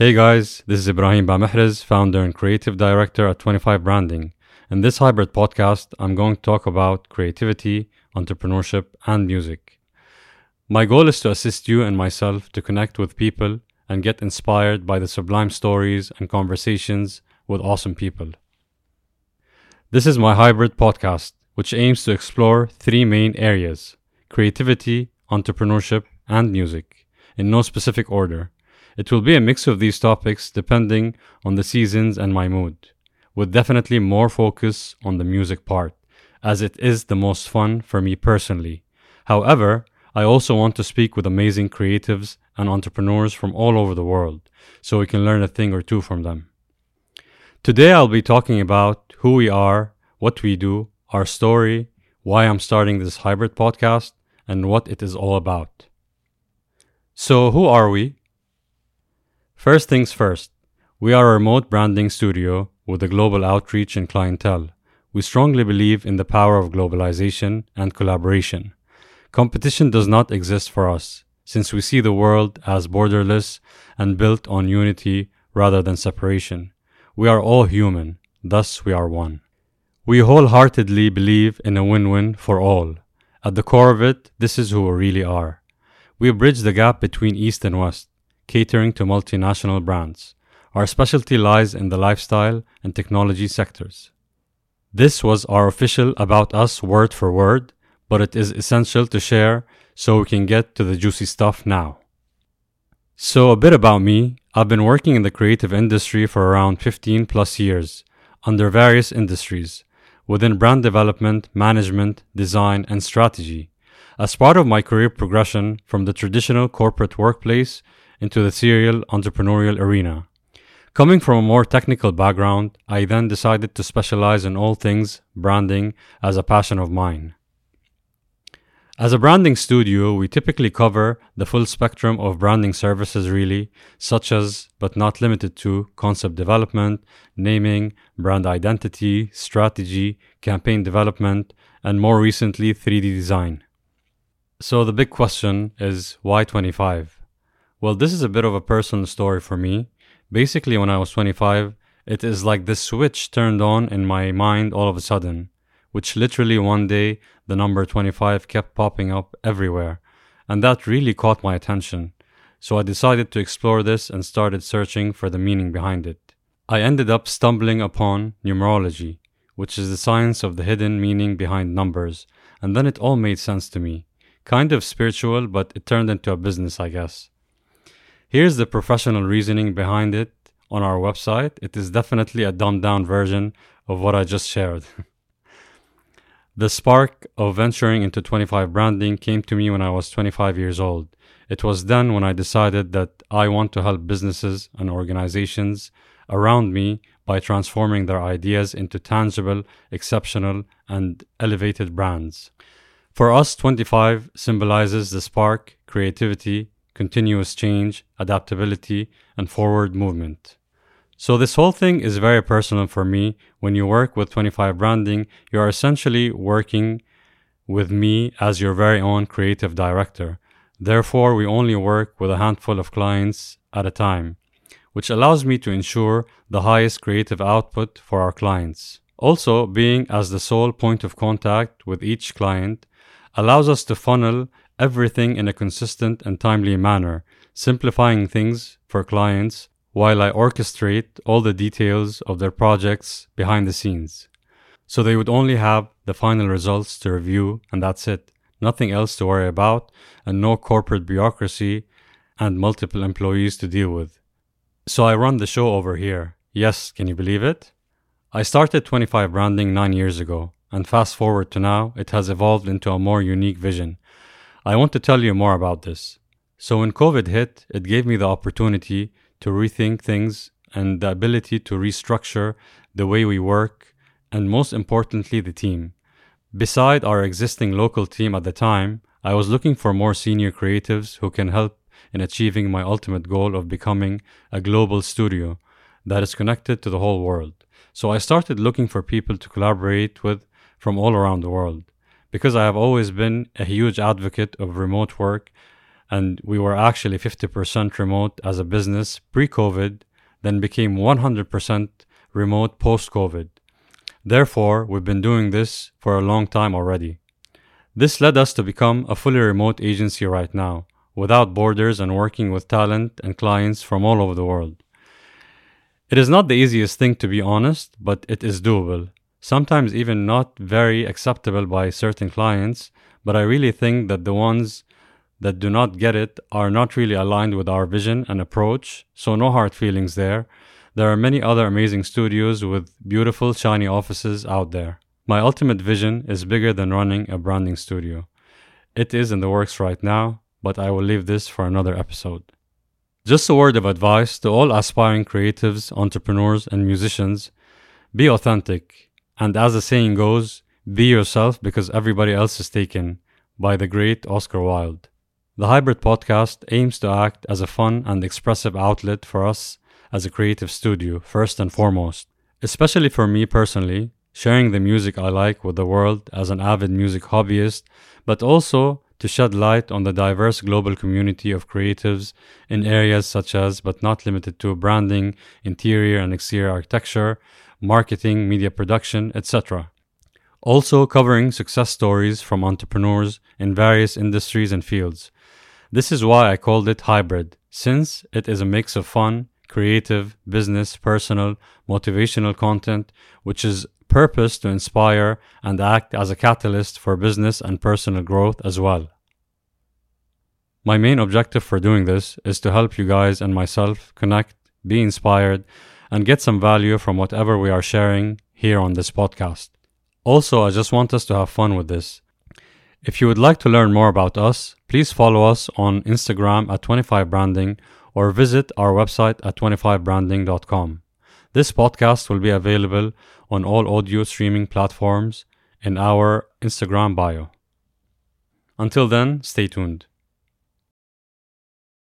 Hey guys, this is Ibrahim Bamehriz, founder and creative director at 25 Branding. In this hybrid podcast, I'm going to talk about creativity, entrepreneurship, and music. My goal is to assist you and myself to connect with people and get inspired by the sublime stories and conversations with awesome people. This is my hybrid podcast, which aims to explore three main areas creativity, entrepreneurship, and music, in no specific order. It will be a mix of these topics depending on the seasons and my mood, with definitely more focus on the music part, as it is the most fun for me personally. However, I also want to speak with amazing creatives and entrepreneurs from all over the world, so we can learn a thing or two from them. Today I'll be talking about who we are, what we do, our story, why I'm starting this hybrid podcast, and what it is all about. So, who are we? First things first, we are a remote branding studio with a global outreach and clientele. We strongly believe in the power of globalization and collaboration. Competition does not exist for us, since we see the world as borderless and built on unity rather than separation. We are all human, thus, we are one. We wholeheartedly believe in a win win for all. At the core of it, this is who we really are. We bridge the gap between East and West, catering to multinational brands. Our specialty lies in the lifestyle and technology sectors. This was our official About Us word for word, but it is essential to share so we can get to the juicy stuff now. So, a bit about me I've been working in the creative industry for around 15 plus years, under various industries, within brand development, management, design, and strategy. As part of my career progression from the traditional corporate workplace into the serial entrepreneurial arena. Coming from a more technical background, I then decided to specialize in all things branding as a passion of mine. As a branding studio, we typically cover the full spectrum of branding services, really, such as, but not limited to, concept development, naming, brand identity, strategy, campaign development, and more recently, 3D design. So, the big question is why 25? Well, this is a bit of a personal story for me. Basically, when I was 25, it is like this switch turned on in my mind all of a sudden which literally one day the number 25 kept popping up everywhere, and that really caught my attention. So I decided to explore this and started searching for the meaning behind it. I ended up stumbling upon numerology, which is the science of the hidden meaning behind numbers, and then it all made sense to me. Kind of spiritual, but it turned into a business, I guess. Here's the professional reasoning behind it on our website. It is definitely a dumbed down version of what I just shared. The spark of venturing into 25 branding came to me when I was 25 years old. It was then when I decided that I want to help businesses and organizations around me by transforming their ideas into tangible, exceptional, and elevated brands. For us, 25 symbolizes the spark, creativity, continuous change, adaptability, and forward movement. So this whole thing is very personal for me. When you work with 25 branding, you are essentially working with me as your very own creative director. Therefore, we only work with a handful of clients at a time, which allows me to ensure the highest creative output for our clients. Also, being as the sole point of contact with each client allows us to funnel everything in a consistent and timely manner, simplifying things for clients while I orchestrate all the details of their projects behind the scenes. So they would only have the final results to review, and that's it. Nothing else to worry about, and no corporate bureaucracy and multiple employees to deal with. So I run the show over here. Yes, can you believe it? I started 25 Branding nine years ago, and fast forward to now, it has evolved into a more unique vision. I want to tell you more about this. So when COVID hit, it gave me the opportunity to rethink things and the ability to restructure the way we work and most importantly the team. Beside our existing local team at the time, I was looking for more senior creatives who can help in achieving my ultimate goal of becoming a global studio that is connected to the whole world. So I started looking for people to collaborate with from all around the world. Because I have always been a huge advocate of remote work and we were actually 50% remote as a business pre COVID, then became 100% remote post COVID. Therefore, we've been doing this for a long time already. This led us to become a fully remote agency right now, without borders and working with talent and clients from all over the world. It is not the easiest thing to be honest, but it is doable. Sometimes even not very acceptable by certain clients, but I really think that the ones that do not get it are not really aligned with our vision and approach, so no hard feelings there. There are many other amazing studios with beautiful, shiny offices out there. My ultimate vision is bigger than running a branding studio. It is in the works right now, but I will leave this for another episode. Just a word of advice to all aspiring creatives, entrepreneurs, and musicians be authentic, and as the saying goes, be yourself because everybody else is taken, by the great Oscar Wilde. The Hybrid Podcast aims to act as a fun and expressive outlet for us as a creative studio, first and foremost. Especially for me personally, sharing the music I like with the world as an avid music hobbyist, but also to shed light on the diverse global community of creatives in areas such as, but not limited to, branding, interior and exterior architecture, marketing, media production, etc. Also covering success stories from entrepreneurs in various industries and fields this is why I called it hybrid, since it is a mix of fun, creative, business, personal, motivational content, which is purposed to inspire and act as a catalyst for business and personal growth as well. My main objective for doing this is to help you guys and myself connect, be inspired, and get some value from whatever we are sharing here on this podcast. Also, I just want us to have fun with this if you would like to learn more about us, please follow us on Instagram at 25branding or visit our website at 25branding.com. This podcast will be available on all audio streaming platforms in our Instagram bio. Until then, stay tuned.